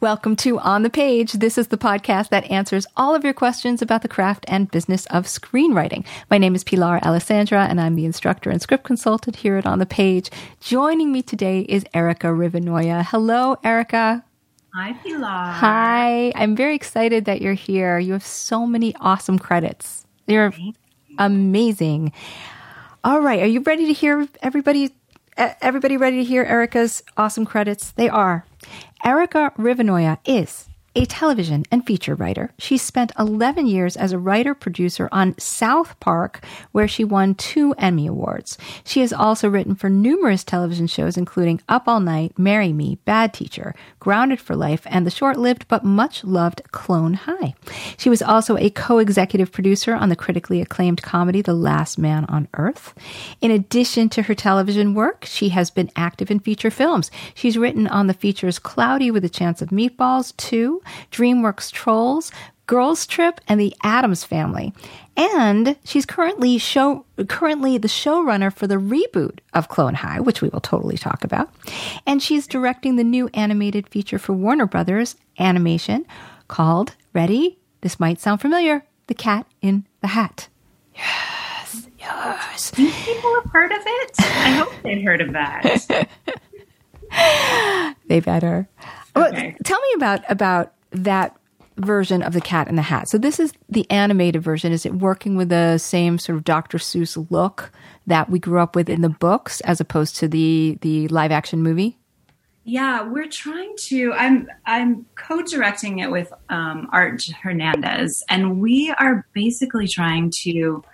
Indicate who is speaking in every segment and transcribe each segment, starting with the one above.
Speaker 1: Welcome to On the Page. This is the podcast that answers all of your questions about the craft and business of screenwriting. My name is Pilar Alessandra, and I'm the instructor and script consultant here at On the Page. Joining me today is Erica Rivinoja. Hello, Erica.
Speaker 2: Hi, Pilar.
Speaker 1: Hi. I'm very excited that you're here. You have so many awesome credits. You're amazing. All right. Are you ready to hear everybody? Everybody ready to hear Erica's awesome credits? They are. Erica Rivinoja is a television and feature writer. She spent 11 years as a writer producer on South Park, where she won two Emmy Awards. She has also written for numerous television shows, including Up All Night, Marry Me, Bad Teacher, Grounded for Life, and the short lived but much loved Clone High. She was also a co executive producer on the critically acclaimed comedy The Last Man on Earth. In addition to her television work, she has been active in feature films. She's written on the features Cloudy with a Chance of Meatballs 2, DreamWorks Trolls, Girls Trip, and The Addams Family. And she's currently show currently the showrunner for the reboot of Clone High, which we will totally talk about. And she's directing the new animated feature for Warner Brothers Animation called Ready? This might sound familiar. The Cat in the Hat. Yes, yes.
Speaker 2: Do people have heard of it? I hope they've heard of that.
Speaker 1: They better. Well,
Speaker 2: Okay.
Speaker 1: tell me about about that version of the Cat in the Hat. So this is the animated version. Is it working with the same sort of Dr. Seuss look that we grew up with in the books, as opposed to the the live action movie?
Speaker 2: Yeah, we're trying to. I'm I'm co-directing it with um, Art Hernandez, and we are basically trying to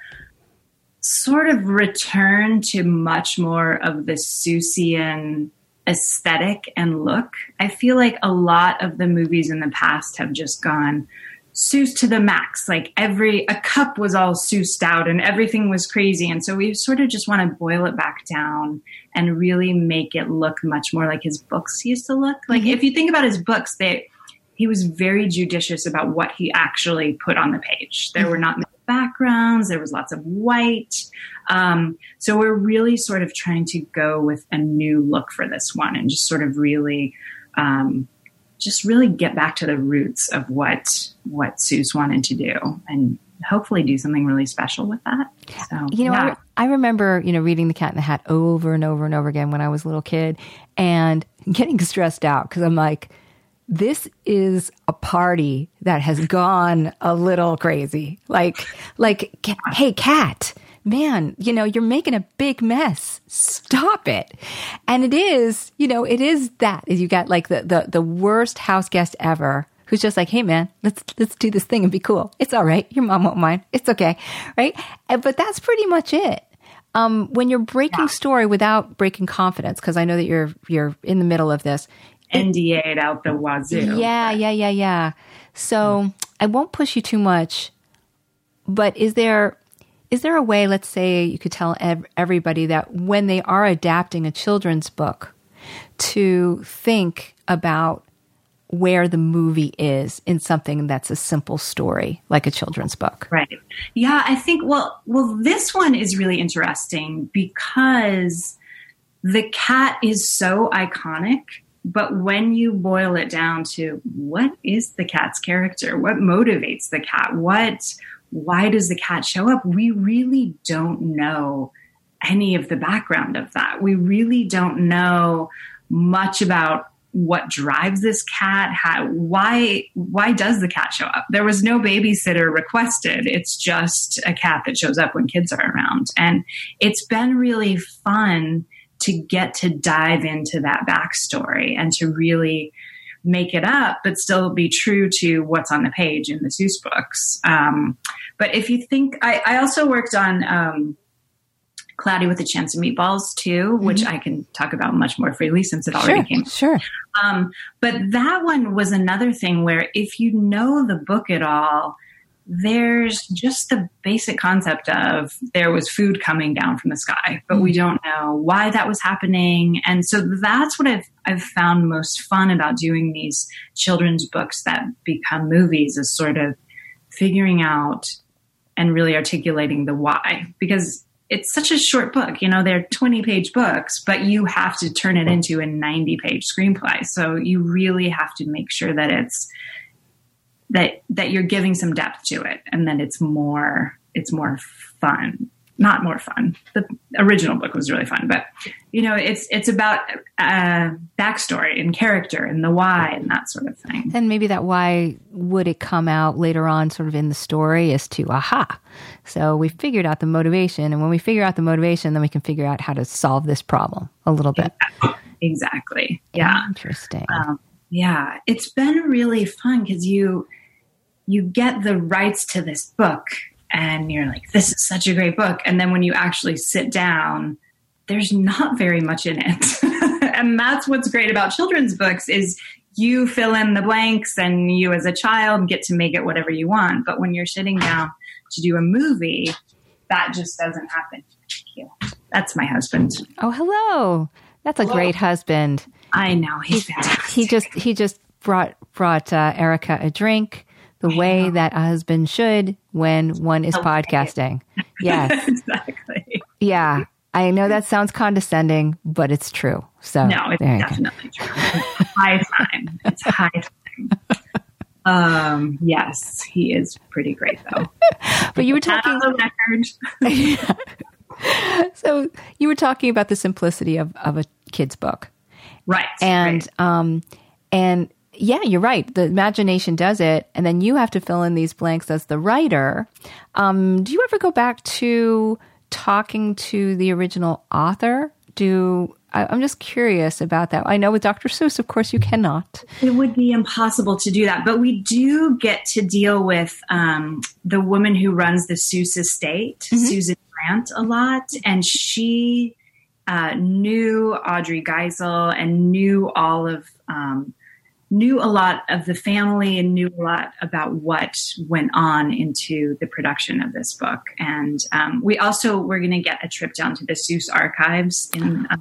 Speaker 2: sort of return to much more of the Seussian aesthetic and look. I feel like a lot of the movies in the past have just gone Seuss to the max. Like every a cup was all Seussed out and everything was crazy. And so we sort of just want to boil it back down and really make it look much more like his books used to look. Like mm-hmm. if you think about his books, they he was very judicious about what he actually put on the page. There were not many backgrounds. There was lots of white. Um, so we're really sort of trying to go with a new look for this one and just sort of really, um, just really get back to the roots of what what Seuss wanted to do and hopefully do something really special with that. So
Speaker 1: You know,
Speaker 2: yeah.
Speaker 1: I, I remember, you know, reading The Cat in the Hat over and over and over again when I was a little kid and getting stressed out because I'm like, this is a party that has gone a little crazy. Like, like, hey, cat, man, you know, you're making a big mess. Stop it. And it is, you know, it is that is you got like the, the, the worst house guest ever who's just like, hey man, let's let's do this thing and be cool. It's all right. Your mom won't mind. It's okay, right? But that's pretty much it. Um, when you're breaking story without breaking confidence, because I know that you're you're in the middle of this.
Speaker 2: NDA'd out the wazoo.
Speaker 1: Yeah, yeah, yeah, yeah. So I won't push you too much, but is there is there a way? Let's say you could tell ev- everybody that when they are adapting a children's book, to think about where the movie is in something that's a simple story like a children's book.
Speaker 2: Right. Yeah, I think well well this one is really interesting because the cat is so iconic, but when you boil it down to what is the cat's character? What motivates the cat? What why does the cat show up? We really don't know any of the background of that. We really don't know much about what drives this cat how why why does the cat show up there was no babysitter requested it's just a cat that shows up when kids are around and it's been really fun to get to dive into that backstory and to really make it up but still be true to what's on the page in the Seuss books um, but if you think I, I also worked on um, Cloudy with a Chance of Meatballs too, which
Speaker 1: Mm-hmm.
Speaker 2: I can talk about much more freely since it already came.
Speaker 1: sure.
Speaker 2: Um, but that one was another thing where if you know the book at all, there's just the basic concept of there was food coming down from the sky, but we mm-hmm. don't know why that was happening. And so that's what I've I've found most fun about doing these children's books that become movies is sort of figuring out and really articulating the why because it's such a short book you know they're 20 page books but you have to turn it into a 90 page screenplay. So you really have to make sure that it's that that you're giving some depth to it and then it's more it's more fun not more fun the original book was really fun but you know it's it's about uh backstory and character and the why and that sort of thing
Speaker 1: Then maybe that why would it come out later on, sort of in the story, as to aha. So we figured out the motivation, and when we figure out the motivation, then we can figure out how to solve this problem a little bit.
Speaker 2: exactly yeah
Speaker 1: Interesting.
Speaker 2: um, yeah it's been really fun because you you get the rights to this book and you're like this is such a great book. And then when you actually sit down there's not very much in it. And that's what's great about children's books is you fill in the blanks and you as a child get to make it whatever you want. But when you're sitting down to do a movie that just doesn't happen. That's my husband.
Speaker 1: Oh, hello. That's a great husband.
Speaker 2: i know he's fantastic
Speaker 1: He just he just brought brought uh, Erica a drink the way that a husband should when one is podcasting. Yes.
Speaker 2: exactly
Speaker 1: Yeah. I know that sounds condescending, but it's true. So
Speaker 2: No, it's definitely true. It's high time. It's high time. Um, yes, he is pretty great though.
Speaker 1: But you were talking
Speaker 2: record.
Speaker 1: so you were talking about the simplicity of, of a kid's book.
Speaker 2: Right.
Speaker 1: And
Speaker 2: right.
Speaker 1: um and yeah, you're right. The imagination does it, and then you have to fill in these blanks as the writer. Um, do you ever go back to talking to the original author? Do I, I'm just curious about that. I know with Dr. Seuss, of course, you cannot.
Speaker 2: it would be impossible to do that, but we do get to deal with um, the woman who runs the Seuss estate, Susan Brandt, a lot, and she uh, knew Audrey Geisel and knew all of um, knew a lot of the family and knew a lot about what went on into the production of this book. And um, we also we're going to get a trip down to the Seuss archives in. Uh,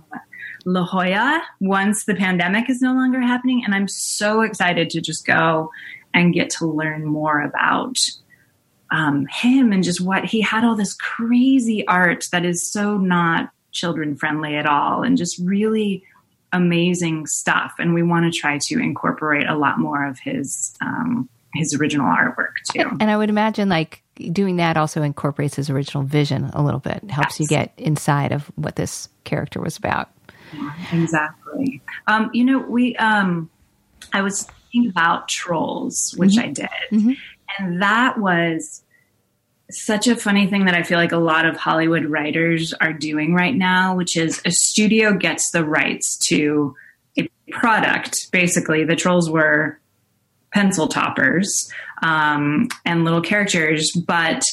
Speaker 2: La Jolla once the pandemic is no longer happening. And I'm so excited to just go and get to learn more about um, him and just what he had all this crazy art that is so not children friendly at all and just really amazing stuff. And we want to try to incorporate a lot more of his. Um, his original artwork too.
Speaker 1: And I would imagine like doing that also incorporates his original vision a little bit, helps you get inside of what this character was about.
Speaker 2: Exactly. Um, you know, we. Um, I was thinking about trolls, which I did, and that was such a funny thing that I feel like a lot of Hollywood writers are doing right now, which is a studio gets the rights to a product. Basically, the trolls were pencil toppers um, and little characters, but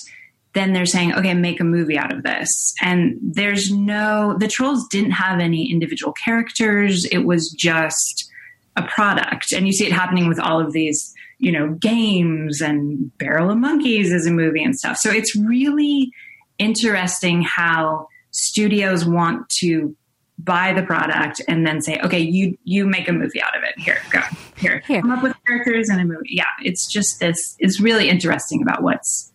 Speaker 2: then they're saying, okay, make a movie out of this. And there's no, the trolls didn't have any individual characters. It was just a product. And you see it happening with all of these, you know, games and Barrel of Monkeys is a movie and stuff. So it's really interesting how studios want to buy the product and then say, okay, you you make a movie out of it. Here, go. Here.
Speaker 1: Here.
Speaker 2: Come up with characters and a movie. Yeah. It's just this it's really interesting about what's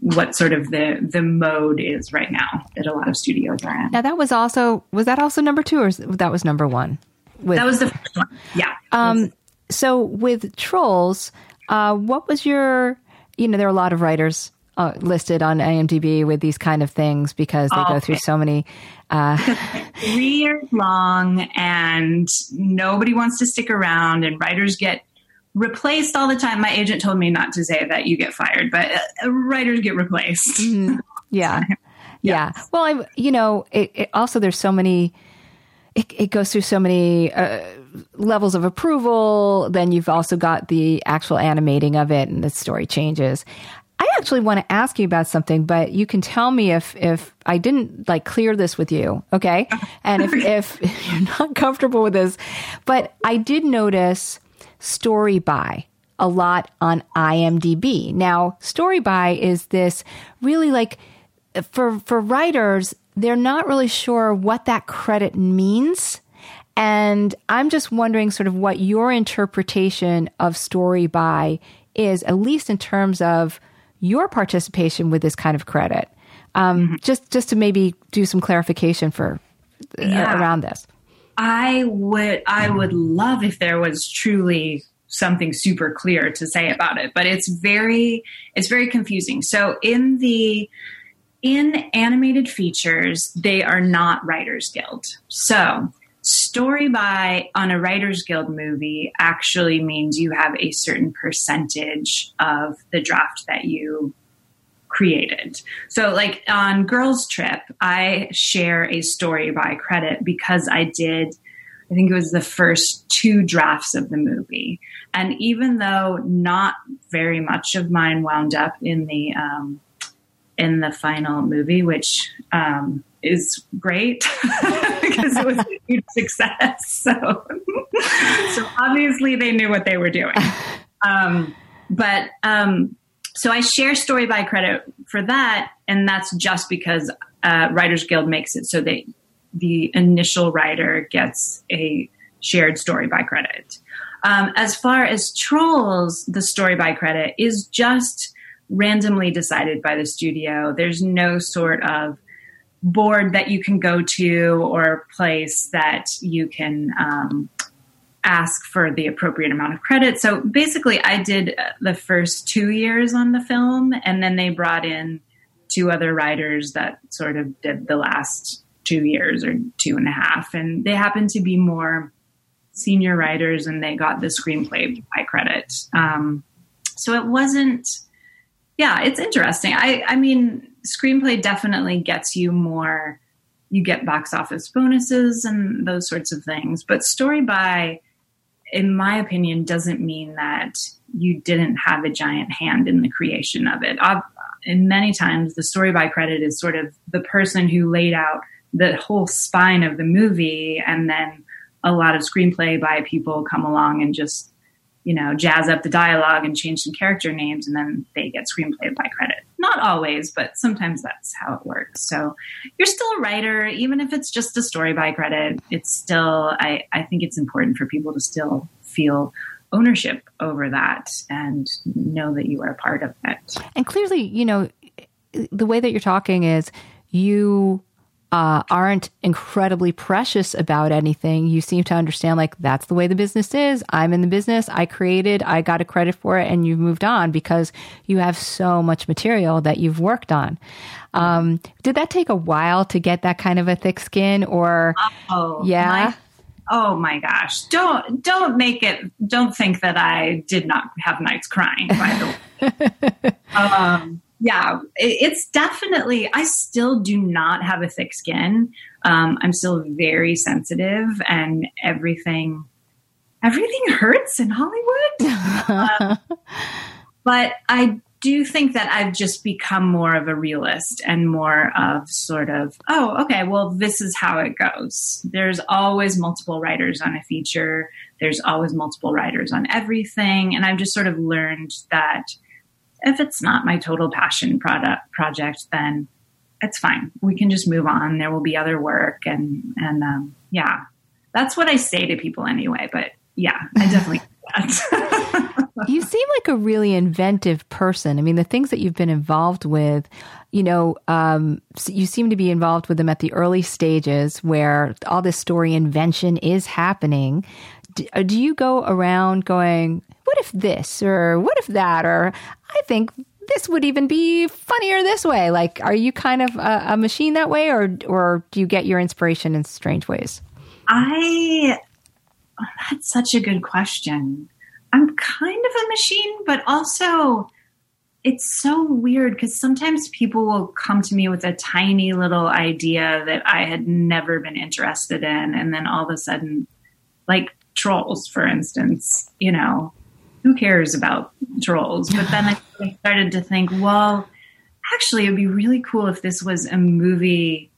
Speaker 2: what sort of the the mode is right now that a lot of studios are in.
Speaker 1: Now that was also was that also number two or that was number one? With,
Speaker 2: That was the first one. Yeah.
Speaker 1: um, so with trolls, uh, what was your? You know, there are a lot of writers uh, listed on IMDb with these kind of things because they go through so many.
Speaker 2: three years long and nobody wants to stick around and writers get replaced all the time my agent told me not to say that you get fired but uh, writers get replaced
Speaker 1: Yeah. Yeah. Well, I, you know, it, it also, there's so many, it, it goes through so many uh, levels of approval. Then you've also got the actual animating of it and the story changes. I actually want to ask you about something, but you can tell me if if I didn't like clear this with you, okay? And if if you're not comfortable with this, but I did notice story by a lot on IMDb. Now, story by is this really like for for writers, they're not really sure what that credit means. And I'm just wondering sort of what your interpretation of story by is, at least in terms of your participation with this kind of credit. Um, mm-hmm. Just just to maybe do some clarification for uh, around this.
Speaker 2: I would I would love if there was truly something super clear to say about it, but it's very it's very confusing. So in the in animated features, they are not Writers Guild. So story by on a writers guild movie actually means you have a certain percentage of the draft that you created. So like on girls trip i share a story by credit because i did i think it was the first two drafts of the movie. And even though not very much of mine wound up in the um, in the final movie which um, is great because it was a huge success. So, so obviously they knew what they were doing. Um, but um, so I share story by credit for that, and that's just because uh, Writers Guild makes it so that the initial writer gets a shared story by credit. Um, as far as trolls, the story by credit is just randomly decided by the studio. There's no sort of board that you can go to or place that you can um, ask for the appropriate amount of credit. So basically, I did the first two years on the film, and then they brought in two other writers that sort of did the last two years or two and a half, and they happened to be more senior writers, and they got the screenplay by credit. Um, so it wasn't. Yeah, it's interesting. I, I mean, screenplay definitely gets you more you get box office bonuses and those sorts of things. But story by in my opinion doesn't mean that you didn't have a giant hand in the creation of it. I've, and many times the story by credit is sort of the person who laid out the whole spine of the movie and then a lot of screenplay by people come along and just you know, jazz up the dialogue and change some character names, and then they get screenplay by credit. Not always, but sometimes that's how it works. So you're still a writer, even if it's just a story by credit. It's still, I, I think it's important for people to still feel ownership over that and know that you are a part of it.
Speaker 1: And clearly, you know, the way that you're talking is you uh, aren't incredibly precious about anything. You seem to understand, like, that's the way the business is. I'm in the business. I created, I got a credit for it, and you've moved on because you have so much material that you've worked on. Um, did that take a while to get that kind of a thick skin, or
Speaker 2: oh, yeah? My, oh my gosh! Don't don't make it. Don't think that I did not have nights crying. By the way. um, yeah, it's definitely, I still do not have a thick skin. Um, I'm still very sensitive and everything, everything hurts in Hollywood. uh, but I do think that I've just become more of a realist and more of sort of, oh, okay, well, this is how it goes. There's always multiple writers on a feature. There's always multiple writers on everything. And I've just sort of learned that if it's not my total passion product project, then it's fine. We can just move on. There will be other work, and and um, yeah, that's what I say to people anyway. But yeah, I definitely.
Speaker 1: you seem like a really inventive person. I mean, the things that you've been involved with, you know, um, you seem to be involved with them at the early stages where all this story invention is happening. Do, uh, do you go around going, what if this or what if that or I think this would even be funnier this way. Like, are you kind of a, a machine that way, or or do you get your inspiration in strange ways?
Speaker 2: I that's such a good question. I'm kind of a machine, but also it's so weird because sometimes people will come to me with a tiny little idea that I had never been interested in, and then all of a sudden, like trolls, for instance, you know, who cares about trolls? But then I started to think, well, actually, it'd be really cool if this was a movie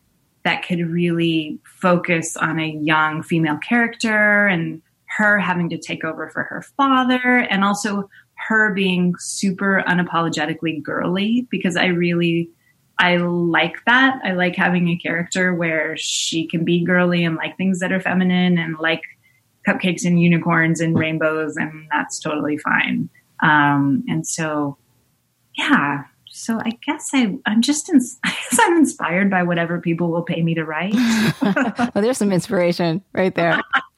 Speaker 2: that could really focus on a young female character and her having to take over for her father and also her being super unapologetically girly because I really I like that. I like having a character where she can be girly and like things that are feminine and like cupcakes and unicorns and rainbows, and that's totally fine. Um, and so, yeah. So I guess I, I'm just, I guess I'm inspired by whatever people will pay me to write.
Speaker 1: well, there's some inspiration right there.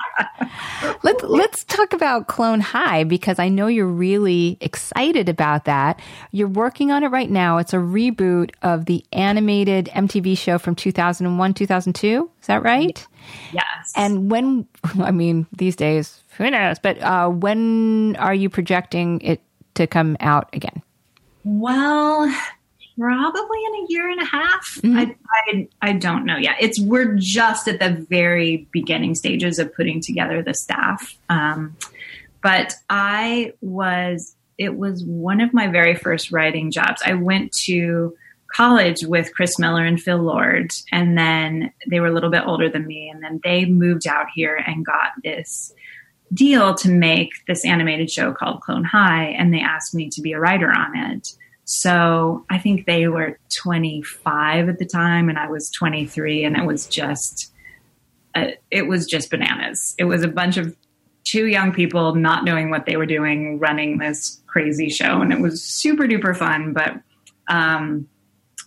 Speaker 1: let's let's talk about Clone High because I know you're really excited about that. You're working on it right now. It's a reboot of the animated MTV show from 2001, 2002. Is that right?
Speaker 2: Yes.
Speaker 1: And when I mean these days, who knows? But uh, when are you projecting it to come out again?
Speaker 2: Well, probably in a year and a half. Mm-hmm. I, I, I don't know yet. It's we're just at the very beginning stages of putting together the staff. Um, but I was it was one of my very first writing jobs. I went to college with Chris Miller and Phil Lord, and then they were a little bit older than me, and then they moved out here and got this deal to make this animated show called Clone High, and they asked me to be a writer on it. So I think they were 25 at the time, and I was 23, and it was just, uh, it was just bananas. It was a bunch of two young people not knowing what they were doing, running this crazy show, and it was super duper fun. But um,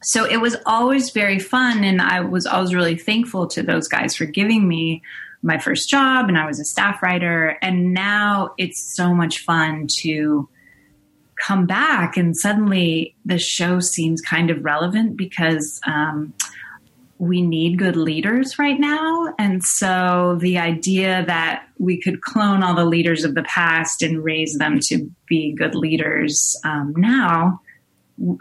Speaker 2: so it was always very fun, and I was always really thankful to those guys for giving me my first job, and I was a staff writer, and now it's so much fun to come back and suddenly the show seems kind of relevant because um, we need good leaders right now. And so the idea that we could clone all the leaders of the past and raise them to be good leaders um, now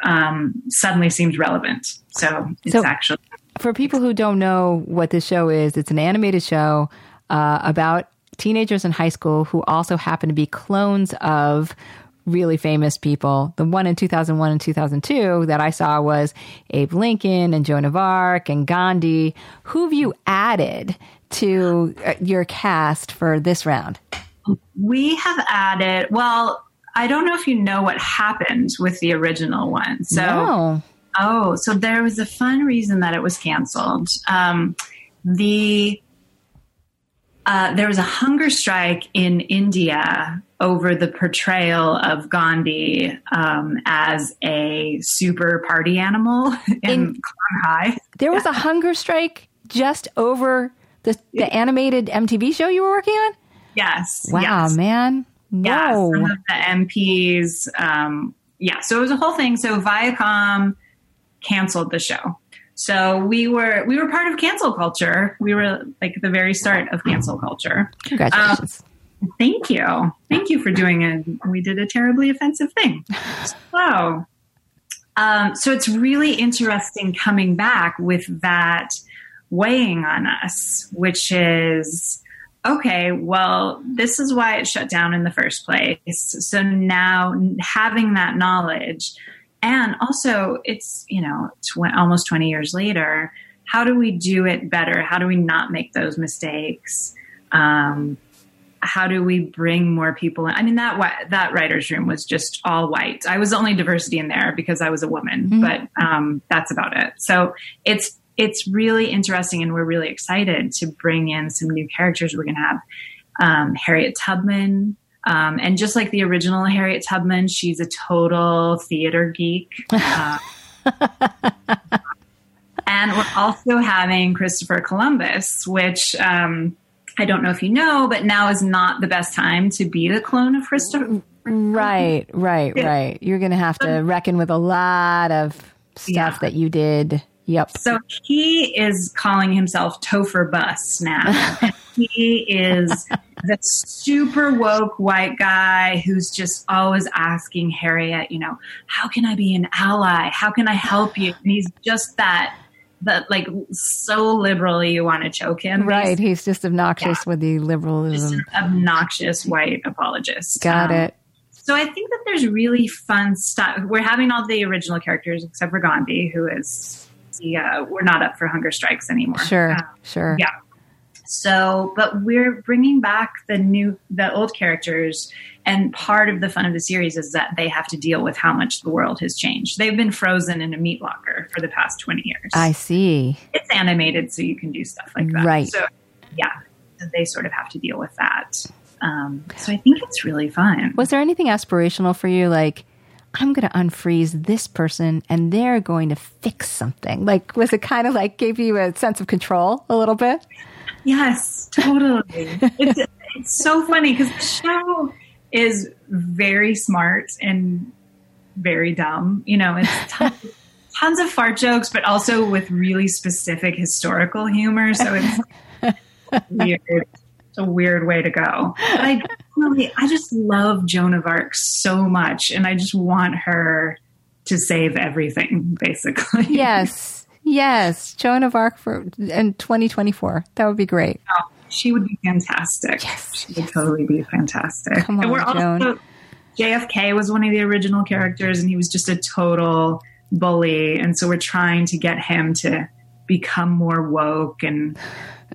Speaker 2: um, suddenly seems relevant. So it's so actually.
Speaker 1: For people who don't know what this show is, it's an animated show uh, about teenagers in high school who also happen to be clones of really famous people. The one in 2001 and 2002 that I saw was Abe Lincoln and Joan of Arc and Gandhi. Who have you added to uh, your cast for this round?
Speaker 2: We have added, well, I don't know if you know what happened with the original one. So,
Speaker 1: no.
Speaker 2: oh, so there was a fun reason that it was canceled. Um, the uh, there was a hunger strike in India over the portrayal of Gandhi um, as a super party animal in, in High.
Speaker 1: There was a hunger strike just over the, the animated MTV show you were working on?
Speaker 2: Yes.
Speaker 1: Wow,
Speaker 2: yes.
Speaker 1: man.
Speaker 2: Yeah, some of the MPs. Um, yeah, so it was a whole thing. So Viacom canceled the show. So we were we were part of cancel culture. We were like the very start of cancel culture.
Speaker 1: Congratulations.
Speaker 2: Um, thank you. Thank you for doing it. We did a terribly offensive thing. So um, so it's really interesting coming back with that weighing on us, which is okay, well, this is why it shut down in the first place. So now having that knowledge, and also it's you know tw- almost 20 years later how do we do it better how do we not make those mistakes um, how do we bring more people in? i mean that that writers room was just all white i was the only diversity in there because i was a woman mm-hmm. but um, that's about it so it's it's really interesting and we're really excited to bring in some new characters we're going to have um, harriet tubman um, and just like the original Harriet Tubman, she's a total theater geek. Uh, and we're also having Christopher Columbus, which um, I don't know if you know, but now is not the best time to be the clone of Christopher.
Speaker 1: Mm, right, right, right. You're going to have to um, reckon with a lot of stuff yeah. that you did. Yep.
Speaker 2: So he is calling himself Topher Bus now. he is the super woke white guy who's just always asking Harriet, you know, how can I be an ally? How can I help you? And he's just that that like so liberally you want to choke him.
Speaker 1: Right. He's, he's just obnoxious yeah. with the liberalism.
Speaker 2: Obnoxious white apologist.
Speaker 1: Got um, it.
Speaker 2: So I think that there's really fun stuff. We're having all the original characters except for Gandhi, who is the uh, we're not up for hunger strikes anymore.
Speaker 1: Sure,
Speaker 2: Uh,
Speaker 1: sure.
Speaker 2: yeah. So, but we're bringing back the new, the old characters, and part of the fun of the series is that they have to deal with how much the world has changed. They've been frozen in a meat locker for the past twenty years.
Speaker 1: I see.
Speaker 2: it's animated, so you can do stuff like that.
Speaker 1: Right.
Speaker 2: So, yeah, they sort of have to deal with that. Um, so I think it's really fun.
Speaker 1: Was there anything aspirational for you? Like, I'm going to unfreeze this person and they're going to fix something. Like, was it kind of like gave you a sense of control a little bit?
Speaker 2: Yes, totally. it's, it's so funny because the show is very smart and very dumb. You know, it's tons, tons of fart jokes, but also with really specific historical humor. So it's weird. It's a weird way to go. But I really, I just love Joan of Arc so much, and I just want her to save everything, basically.
Speaker 1: Yes. Yes. Joan of Arc for in 2024. That would be great.
Speaker 2: Oh, she would be fantastic.
Speaker 1: Yes,
Speaker 2: she would totally be fantastic.
Speaker 1: Come on,
Speaker 2: and we're
Speaker 1: Joan.
Speaker 2: also JFK was one of the original characters, and he was just a total bully. And so we're trying to get him to become more woke, and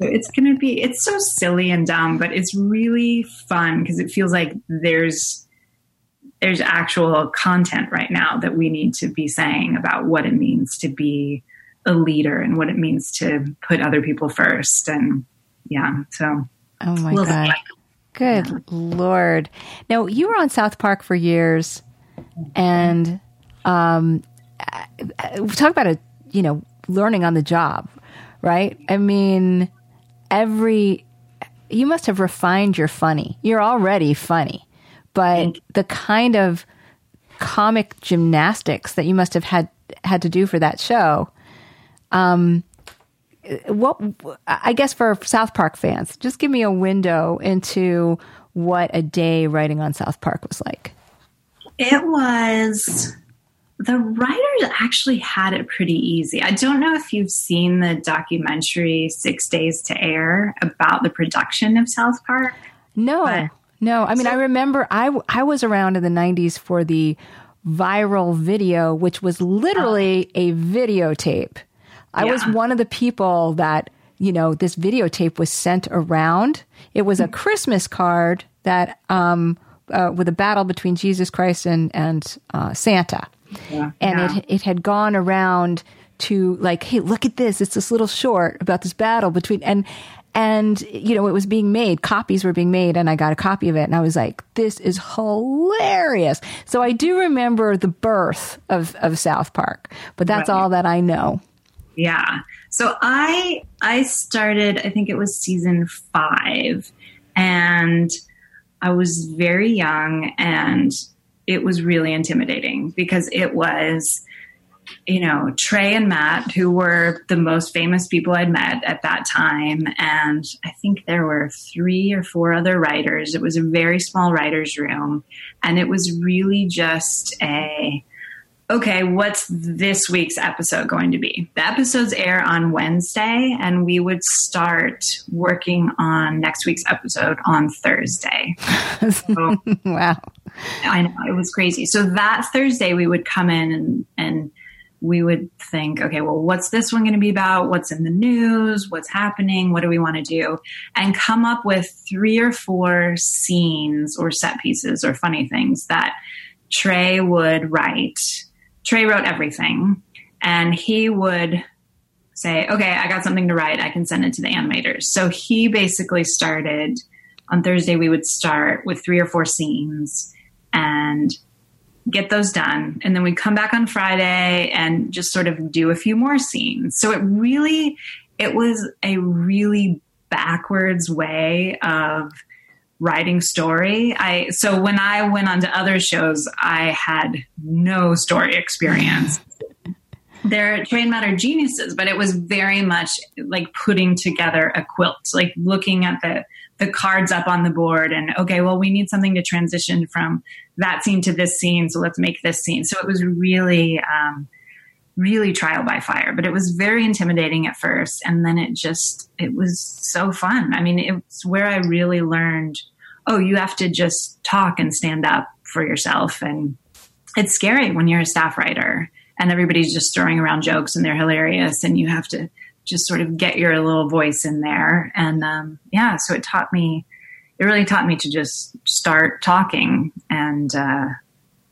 Speaker 2: it's going to be it's so silly and dumb, but it's really fun because it feels like there's there's actual content right now that we need to be saying about what it means to be a leader and what it means to put other people first and yeah so
Speaker 1: Oh my God. Good Lord. Now, you were on South Park for years and um, uh, talk about a, you know, learning on the job, right? I mean, every, you must have refined your funny. You're already funny, but the kind of comic gymnastics that you must have had had to do for that show Um, what I guess for South Park fans, just give me a window into what a day writing on South Park was like.
Speaker 2: it was the writers actually had it pretty easy i don't know if you've seen the documentary six days to air about the production of south park
Speaker 1: No,
Speaker 2: But-
Speaker 1: no. I mean, I remember I I was around in the '90s for the viral video, which was literally a videotape. I was one of the people that you know this videotape was sent around. It was a
Speaker 2: Hmm.
Speaker 1: Christmas card that um, uh, with a battle between Jesus Christ and and uh, Santa.
Speaker 2: yeah.
Speaker 1: and
Speaker 2: Yeah.
Speaker 1: it it had gone around to like, hey, look at this! It's this little short about this battle between and and you know it was being made. Copies were being made, and I got a copy of it, and I was like, this is hilarious. So I do remember the birth of of South Park, but that's
Speaker 2: Right.
Speaker 1: all that I know.
Speaker 2: Yeah. So I I started I think it was season 5 and I was very young and it was really intimidating because it was you know Trey and Matt who were the most famous people I'd met at that time and I think there were 3 or 4 other writers. It was a very small writers room and it was really just a okay, what's this week's episode going to be? The episodes air on Wednesday, and we would start working on next week's episode on Thursday. So,
Speaker 1: wow.
Speaker 2: I know it was crazy. So that Thursday, we would come in and, and we would think, okay, well, what's this one going to be about? What's in the news? What's happening? What do we want to do? And come up with three or four scenes or set pieces or funny things that Trey would write. Trey wrote everything and he would say, okay, I got something to write. I can send it to the animators. So he basically started on Thursday, we would start with three or four scenes and get those done. And then we'd come back on Friday and just sort of do a few more scenes. So it really, it was a really backwards way of writing story. I so when I went on to other shows, I had no story experience. They're Trey and Matt are geniuses, but it was very much like putting together a quilt, like looking at the the cards up on the board and okay, well we need something to transition from that scene to this scene, so let's make this scene. So it was really um, really trial by fire, but it was very intimidating at first. And then it just, it was so fun. I mean, it's where I really learned, oh, you have to just talk and stand up for yourself. And it's scary when you're a staff writer and everybody's just throwing around jokes and they're hilarious and you have to just sort of get your little voice in there. And um, yeah, so it taught me, it really taught me to just start talking and, uh,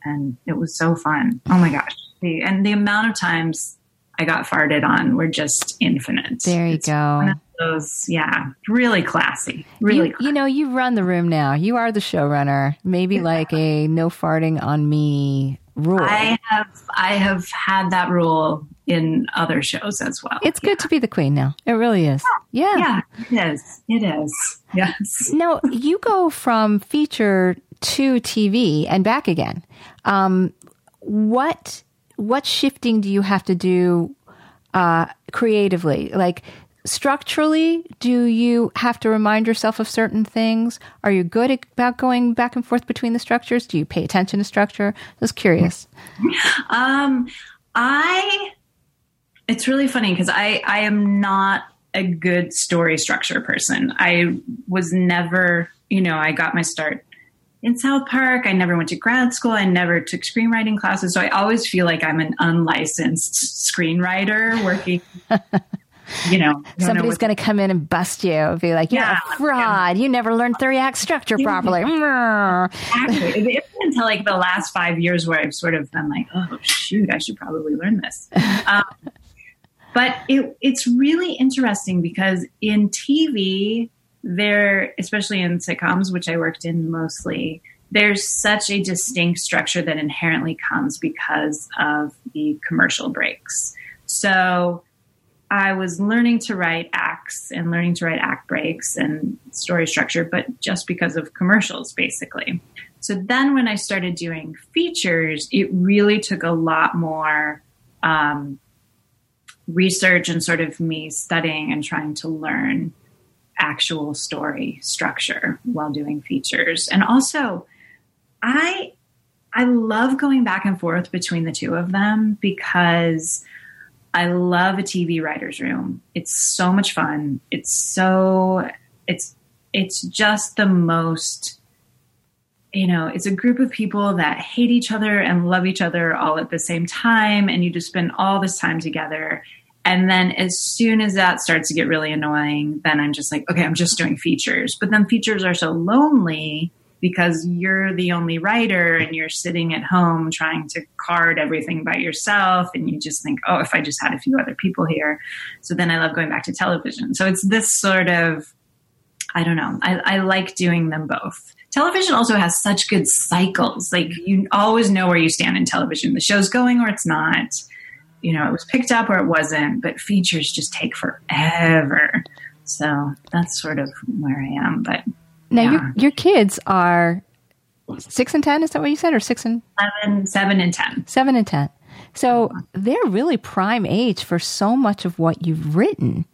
Speaker 2: and it was so fun. Oh my gosh. The, and the amount of times I got farted on were just infinite.
Speaker 1: There you
Speaker 2: It's
Speaker 1: go.
Speaker 2: those, yeah, really classy. Really
Speaker 1: you, you know, you run the room now. You are the showrunner. Maybe like a no farting on me rule.
Speaker 2: I have I have had that rule in other shows as well.
Speaker 1: it's good to be the queen now. It really is. Yeah.
Speaker 2: Yeah, it is. It is. Yes.
Speaker 1: Now you go from feature to TV and back again. Um, what what shifting do you have to do uh, creatively? Like structurally, do you have to remind yourself of certain things? Are you good about going back and forth between the structures? Do you pay attention to structure? Was curious.
Speaker 2: Um, I. It's really funny because I I am not a good story structure person. I was never, you know, I got my start in South Park. I never went to grad school. I never took screenwriting classes. So I always feel like I'm an unlicensed screenwriter working. You know, I don't know
Speaker 1: Somebody's going to come in and bust you and be like, "You're
Speaker 2: Yeah,
Speaker 1: a fraud. You never learned three act structure properly." Mm.
Speaker 2: Exactly. It- It's until like the last five years where I've sort of been like, oh shoot, I should probably learn this. Um, but it, it's really interesting because in TV, there, especially in sitcoms, which I worked in mostly, there's such a distinct structure that inherently comes because of the commercial breaks. So I was learning to write acts and learning to write act breaks and story structure, but just because of commercials, basically. So then when I started doing features, it really took a lot more um, research and sort of me studying and trying to learn actual story structure while doing features. And also, I I love going back and forth between the two of them because I love a TV writer's room. It's so much fun. It's so it's it's just the most you know, it's a group of people that hate each other and love each other all at the same time and you just spend all this time together. And then as soon as that starts to get really annoying, then I'm just like, okay, I'm just doing features. But then features are so lonely because you're the only writer and you're sitting at home trying to card everything by yourself and you just think oh if i just had a few other people here. So then i love going back to television. So it's this sort of i don't know i, I like doing them both. Television also has such good cycles. Like you always know where you stand in television. The show's going or it's not you know it was picked up or it wasn't but features just take forever so that's sort of where i am but
Speaker 1: Now
Speaker 2: Yeah.
Speaker 1: your your kids are six and ten. Is that what you said, or six and
Speaker 2: seven seven and ten
Speaker 1: seven and ten? So they're really prime age for so much of what you've written.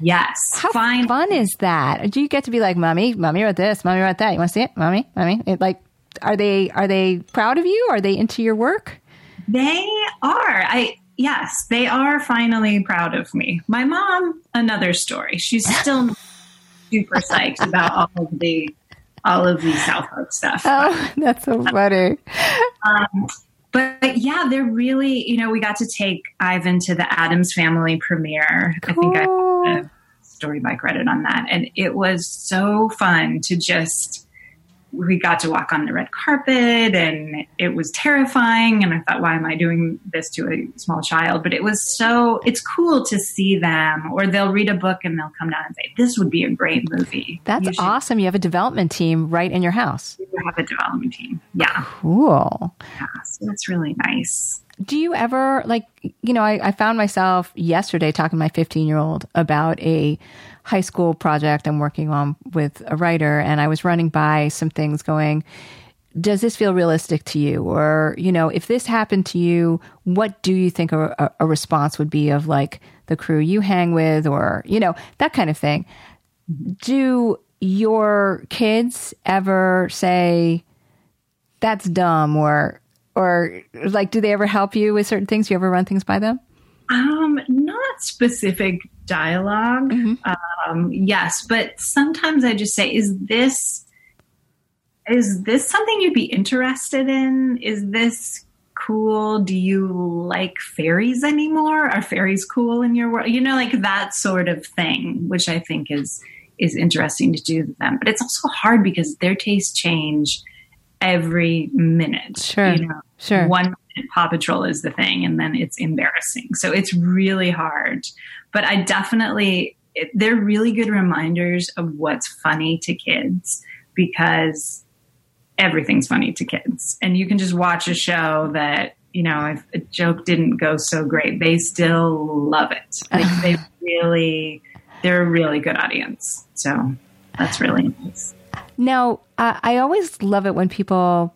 Speaker 2: yes
Speaker 1: How
Speaker 2: fine
Speaker 1: fun is that? Do you get to be like, "Mommy, mommy wrote this, mommy wrote that. You want to see it, mommy, mommy?" It, like, are they are they proud of you? Are they into your work?
Speaker 2: They are. I yes, they are finally proud of me. My mom, another story. She's still super psyched about all of the all of the South Park stuff.
Speaker 1: Oh, that's so um, funny.
Speaker 2: But yeah, they're really, you know, we got to take Ivan to the Addams Family premiere. I think I have a story by credit on that. And it was so fun to just, we got to walk on the red carpet and it was terrifying. And I thought, why am I doing this to a small child? But it was so, it's cool to see them, or they'll read a book and they'll come down and say, this would be a great movie.
Speaker 1: That's
Speaker 2: You
Speaker 1: awesome. You have a development team right in your house.
Speaker 2: you Have a development team. Yeah.
Speaker 1: Cool.
Speaker 2: yeah. So that's really nice.
Speaker 1: Do you ever like you know, I, I found myself yesterday talking to my fifteen year old about a high school project I'm working on with a writer and I was running by some things going, does this feel realistic to you? Or, you know, if this happened to you, what do you think a, a response would be of like the crew you hang with or, you know, that kind of thing. Do your kids ever say, that's dumb or or like do they ever help you with certain things do you ever run things by them
Speaker 2: Um, not specific dialog Um, yes, but sometimes I just say, "Is this is this something you'd be interested in? Is this cool? Do you like fairies anymore? Are fairies cool in your world? You know, like that sort of thing, which I think is is interesting to do to them. But it's also hard because their tastes change every minute.
Speaker 1: Sure.
Speaker 2: You know,
Speaker 1: Sure.
Speaker 2: one minute Paw Patrol is the thing, and then it's embarrassing. So it's really hard. But I definitely, it, they're really good reminders of what's funny to kids because everything's funny to kids. And you can just watch a show that, you know, if a joke didn't go so great, they still love it. Like they really, they're a really good audience. So that's really nice.
Speaker 1: Now, uh, I always love it when people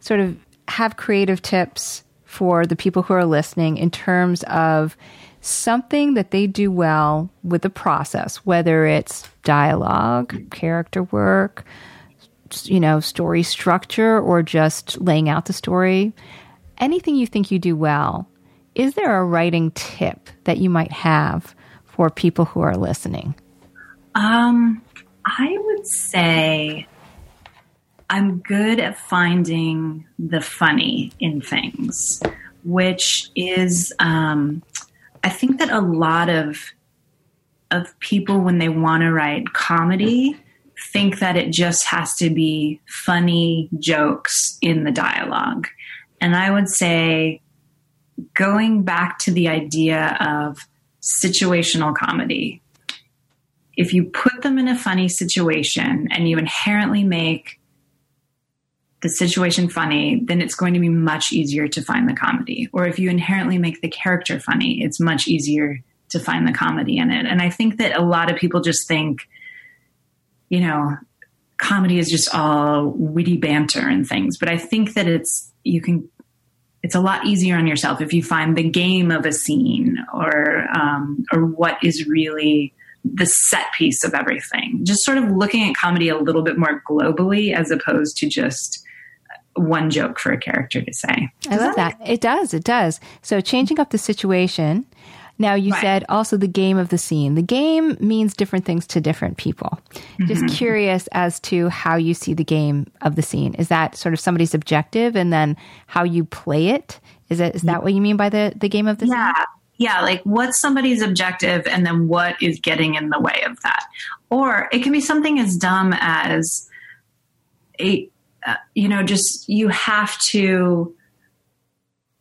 Speaker 1: sort of have creative tips for the people who are listening in terms of something that they do well with the process, whether it's dialogue, character work, you know, story structure, or just laying out the story. Anything you think you do well. Is there a writing tip that you might have for people who are listening?
Speaker 2: Um, I would say I'm good at finding the funny in things, which is, um, I think that a lot of of people when they want to write comedy think that it just has to be funny jokes in the dialogue. And I would say going back to the idea of situational comedy, if you put them in a funny situation and you inherently make the situation funny, then it's going to be much easier to find the comedy. Or if you inherently make the character funny, it's much easier to find the comedy in it. And I think that a lot of people just think, you know, comedy is just all witty banter and things. But I think that it's, you can, it's a lot easier on yourself if you find the game of a scene or, um, or what is really the set piece of everything. Just sort of looking at comedy a little bit more globally as opposed to just one joke for a character to say.
Speaker 1: I love that. It does. It does. So changing up the situation. Now you
Speaker 2: Right.
Speaker 1: said also the game of the scene. The game means different things to different people. Just mm-hmm. curious as to how you see the game of the scene. Is that sort of somebody's objective and then how you play it? Is it is that mm-hmm. what you mean by the the game of the
Speaker 2: Yeah.
Speaker 1: scene?
Speaker 2: Yeah, like what's somebody's objective and then what is getting in the way of that. Or it can be something as dumb as a uh, you know, just you have to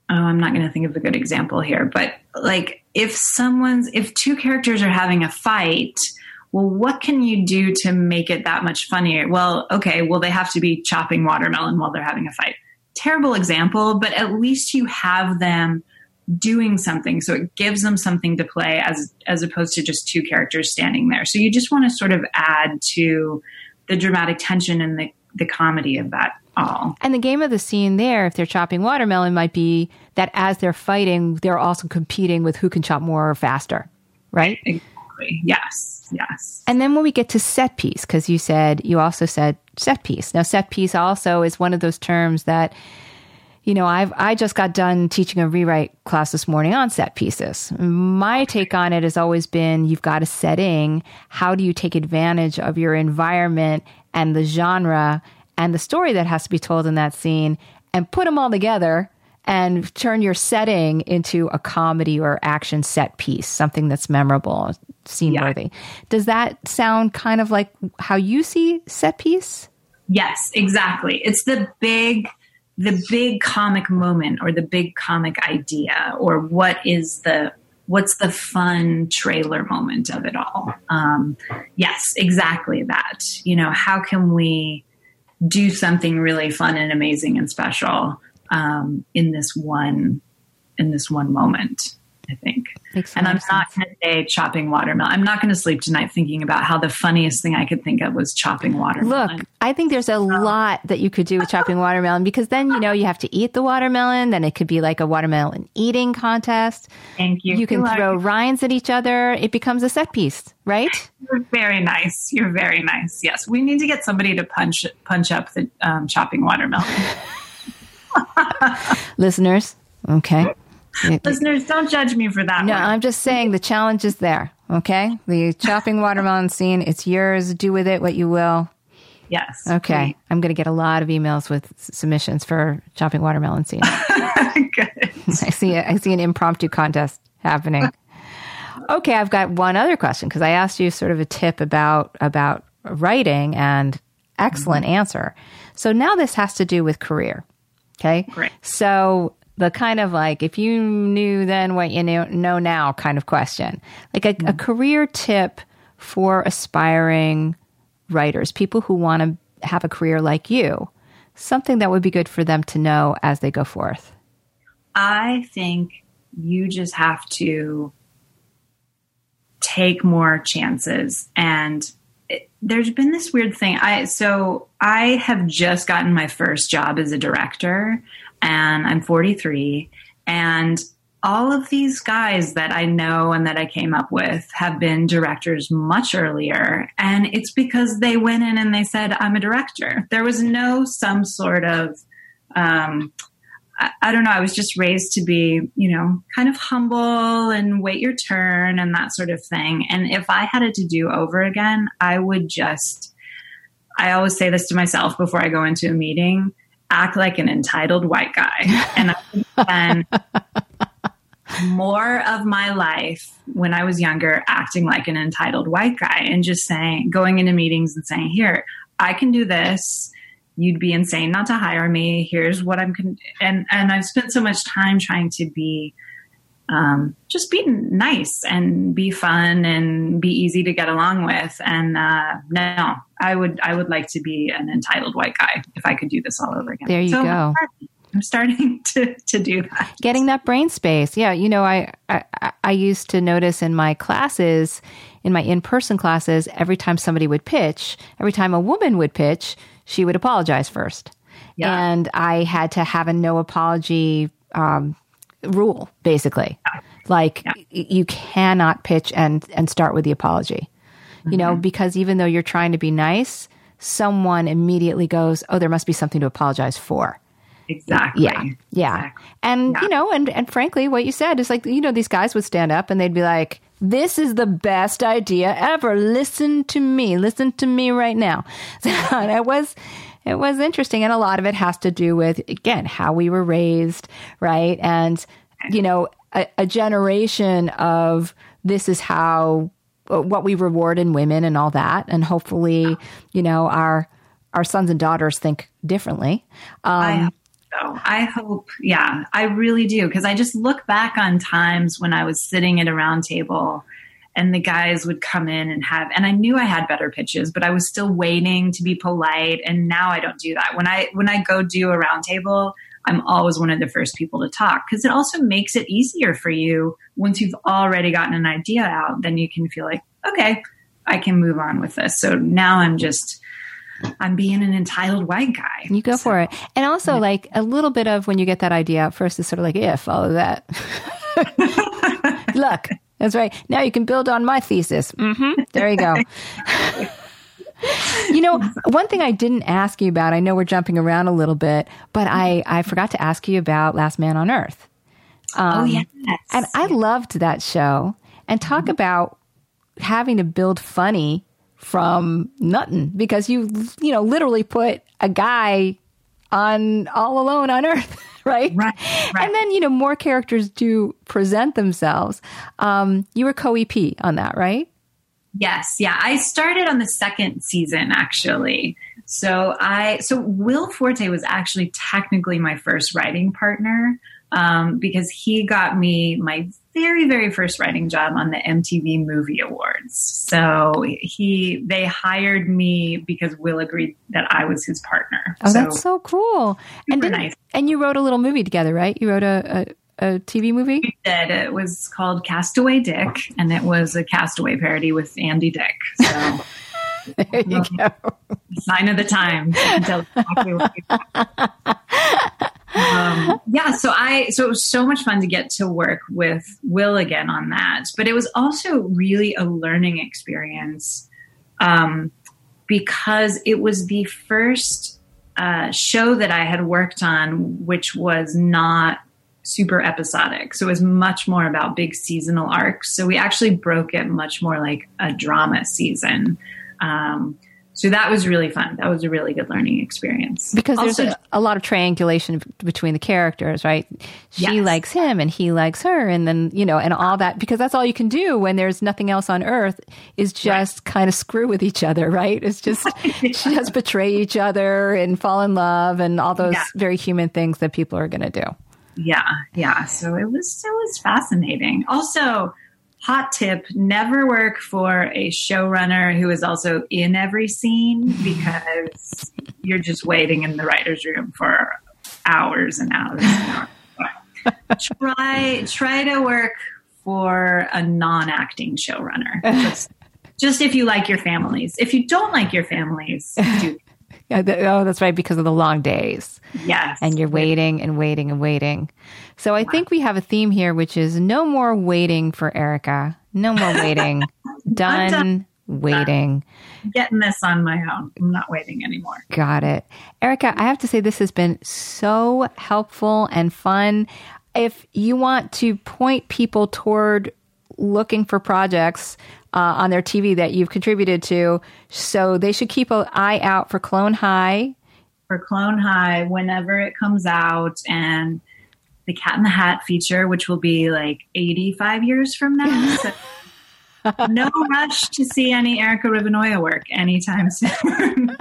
Speaker 2: oh, I'm not going to think of a good example here, but like if someone's if two characters are having a fight, well what can you do to make it that much funnier? Well, okay, well they have to be chopping watermelon while they're having a fight. Terrible example, but at least you have them doing something so it gives them something to play as as opposed to just two characters standing there. So you just want to sort of add to the dramatic tension and the the comedy of that all.
Speaker 1: And the game of the scene there, if they're chopping watermelon, might be that as they're fighting, they're also competing with who can chop more or faster, right?
Speaker 2: Exactly. Yes. Yes.
Speaker 1: And then when we get to set piece, because you said, you also said set piece. Now, set piece also is one of those terms that, you know, I've, I just got done teaching a rewrite class this morning on set pieces. My take on it has always been you've got a setting. How do you take advantage of your environment and the genre and the story that has to be told in that scene and put them all together and turn your setting into a comedy or action set piece, something that's memorable, scene worthy. Does that sound kind of like how you see set piece?
Speaker 2: Yes, exactly. It's the big the big comic moment or the big comic idea or what is the what's the fun trailer moment of it all? Um, yes exactly that. You know how can we do something really fun and amazing and special um, in this one in this one moment i think and i'm not going to say chopping watermelon i'm not going to sleep tonight thinking about how the funniest thing i could think of was chopping watermelon
Speaker 1: Look, I think there's a lot that you could do with chopping watermelon because then, you know, you have to eat the watermelon. Then it could be like a watermelon eating contest.
Speaker 2: thank you
Speaker 1: You can
Speaker 2: are-
Speaker 1: throw rinds at each other. It becomes a set piece, right?
Speaker 2: You're very nice. You're very nice. Yes, we need to get somebody to punch punch up the um, chopping watermelon.
Speaker 1: Listeners, okay.
Speaker 2: Listeners, don't judge me for that.
Speaker 1: No,
Speaker 2: one.
Speaker 1: I'm just saying the challenge is there, okay? The chopping watermelon scene, it's yours. Do with it what you will.
Speaker 2: Yes.
Speaker 1: Okay. I'm going to get a lot of emails with submissions for chopping watermelon scene.
Speaker 2: Good.
Speaker 1: I see a, I see an impromptu contest happening. Okay, I've got one other question because I asked you sort of a tip about about writing and excellent mm-hmm. answer. So now this has to do with career. Okay?
Speaker 2: Great.
Speaker 1: So the kind of like if you knew then what you know, know now kind of question. Like a, a mm-hmm. career tip for aspiring writers, people who want to have a career like you. Something that would be good for them to know as they go forth.
Speaker 2: I think you just have to take more chances and it, there's been this weird thing i so i have just gotten my first job as a director and i'm 43 and all of these guys that i know and that i came up with have been directors much earlier and it's because they went in and they said i'm a director there was no some sort of um, I, I don't know. I was just raised to be, you know, kind of humble and wait your turn and that sort of thing. And if I had it to do over again, I would just, I always say this to myself before I go into a meeting act like an entitled white guy. And I spend more of my life when I was younger acting like an entitled white guy and just saying, going into meetings and saying, here, I can do this you'd be insane not to hire me. Here's what I'm con-. and and I've spent so much time trying to be um, just be nice and be fun and be easy to get along with. And uh, no, I would I would like to be an entitled white guy if I could do this all over again.
Speaker 1: There you
Speaker 2: So
Speaker 1: go.
Speaker 2: I'm starting to to do that.
Speaker 1: getting that brain space yeah you know I, I i used to notice in my classes in my in-person classes every time somebody would pitch every time a woman would pitch she would apologize first
Speaker 2: Yeah.
Speaker 1: and i had to have a no apology um, rule basically like
Speaker 2: Yeah.
Speaker 1: you cannot pitch and and start with the apology you know
Speaker 2: Mm-hmm.
Speaker 1: because even though you're trying to be nice someone immediately goes oh there must be something to apologize for
Speaker 2: Exactly.
Speaker 1: yeah. Yeah.
Speaker 2: Exactly.
Speaker 1: And,
Speaker 2: Yeah.
Speaker 1: you know, and, and frankly, what you said is like, you know, these guys would stand up and they'd be like, this is the best idea ever. Listen to me. Listen to me right now. and it was, it was interesting. And a lot of it has to do with, again, how we were raised, right? And, you know, a, a generation of this is how, uh, what we reward in women and all that. And hopefully, you know, our, our sons and daughters think differently. Um,
Speaker 2: I hope so. I hope, yeah, I really do. Because I just look back on times when I was sitting at a round table and the guys would come in and have, and I knew I had better pitches, but I was still waiting to be polite. And now I don't do that. When I, when I go do a roundtable, I'm always one of the first people to talk because it also makes it easier for you once you've already gotten an idea out. Then you can feel like, okay, I can move on with this. So now I'm just, I'm being an entitled white guy.
Speaker 1: You go for it. And also, like, a little bit of when you get that idea out first is sort of like, yeah, follow that. Look, that's right. Now you can build on my thesis. hmm There you go. you know, one thing I didn't ask you about, I know we're jumping around a little bit, but I, I forgot to ask you about Last Man on Earth.
Speaker 2: oh, yes.
Speaker 1: And I loved that show. And talk about having to build funny from nothing because you, you know, literally put a guy on all alone on Earth, right?
Speaker 2: Right, right.
Speaker 1: And then, you know, more characters do present themselves. Um, you were co EP on that, right?
Speaker 2: Yes, yeah. I started on the second season actually. So I so Will Forte was actually technically my first writing partner um, because he got me my very very first writing job on the MTV Movie Awards. So he they hired me because Will agreed that I was his partner.
Speaker 1: Oh, that's so cool. And
Speaker 2: nice.
Speaker 1: and you wrote a little movie together, right? You wrote a, a, a TV movie?
Speaker 2: did. It was called Castaway Dick, and it was a Castaway parody with Andy Dick. So
Speaker 1: There you go.
Speaker 2: sign of the times. um, yeah, so I so it was so much fun to get to work with Will again on that, but it was also really a learning experience um, because it was the first uh, show that I had worked on, which was not super episodic. So it was much more about big seasonal arcs. So we actually broke it much more like a drama season. Um, so that was really fun. That was a really good learning experience.
Speaker 1: Because
Speaker 2: Also-
Speaker 1: there's a, a lot of triangulation between the characters, right? She
Speaker 2: Yes.
Speaker 1: likes him and he likes her, and then, you know, and all that, because that's all you can do when there's nothing else on earth is just kind of screw with each other, right? It's just, she just betray each other and fall in love and all those
Speaker 2: Yeah.
Speaker 1: very human things that people are going to do.
Speaker 2: yeah, yeah. So it was it was fascinating. Also, hot tip: never work for a showrunner who is also in every scene because you're just waiting in the writers' room for hours and hours. And hours. try try to work for a non-acting showrunner. Just, just if you like your families. If you don't like your families, do
Speaker 1: oh, that's right, because of the long days.
Speaker 2: yes.
Speaker 1: and you're waiting and waiting and waiting. So I think we have a theme here, which is no more waiting for Erica. No more waiting. done,
Speaker 2: done.
Speaker 1: waiting.
Speaker 2: getting this on my own. I'm not waiting anymore.
Speaker 1: Got it. Erica, I have to say this has been so helpful and fun. If you want to point people toward looking for projects uh, on their TV that you've contributed to, so they should keep an eye out for Clone High.
Speaker 2: for Clone High whenever it comes out and the Cat in the Hat feature, which will be like 85 years from now. So no rush to see any Erica Rivinoja work anytime soon.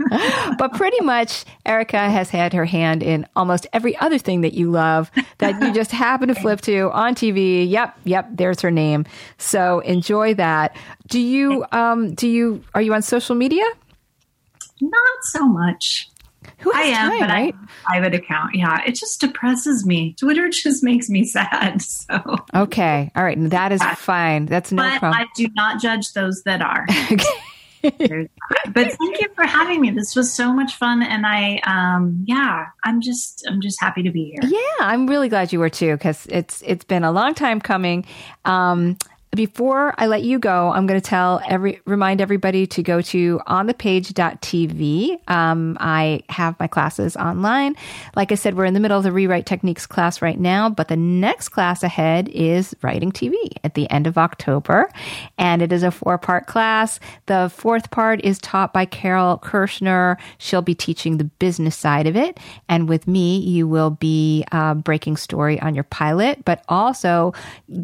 Speaker 1: but pretty much Erica has had her hand in almost every other thing that you love that you just happen to flip to on TV. Yep, yep, there's her name. So enjoy that. Do you um do you are you on social media?
Speaker 2: Not so much.
Speaker 1: Who has
Speaker 2: I am,
Speaker 1: time,
Speaker 2: but
Speaker 1: right?
Speaker 2: I have a private account. Yeah, it just depresses me. Twitter just makes me sad. So,
Speaker 1: Okay. All right. That is fine. That's no
Speaker 2: but
Speaker 1: problem.
Speaker 2: I do not judge those that are. But thank you for having me. This was so much fun, and I, um, yeah, I'm just, I'm just happy to be here.
Speaker 1: Yeah, I'm really glad you were too because it's it's been a long time coming. Um, before I let you go, I'm going to tell every remind everybody to go to onthepage.tv. Um, I have my classes online. Like I said, we're in the middle of the rewrite techniques class right now, but the next class ahead is writing TV at the end of October, and it is a four part class. The fourth part is taught by Carole Kirschner. She'll be teaching the business side of it, and with me, you will be uh, breaking story on your pilot, but also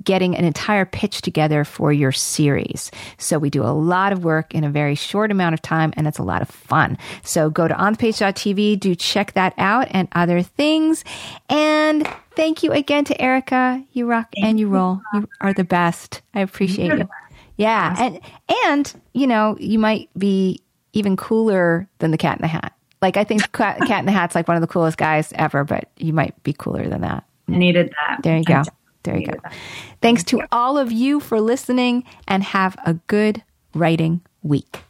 Speaker 1: getting an entire pitch together for your series. So we do a lot of work in a very short amount of time, and it's a lot of fun. So go to onthepage.tv, do check that out and other things. And thank you again to Erica. You rock and you roll. You are the best. I appreciate you. Yeah, and and you know you might be even cooler than the Cat in the Hat. Like I think Cat Cat in the Hat's like one of the coolest guys ever, but you might be cooler than that.
Speaker 2: I needed that.
Speaker 1: There you go. There you go. Thanks to all of you for listening and have a good writing week.